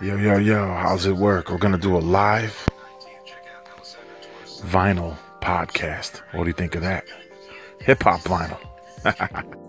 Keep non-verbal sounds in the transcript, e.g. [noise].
Yo, yo, yo, how's it work? We're going to do a live vinyl podcast. What do you think of that? Hip hop vinyl. [laughs]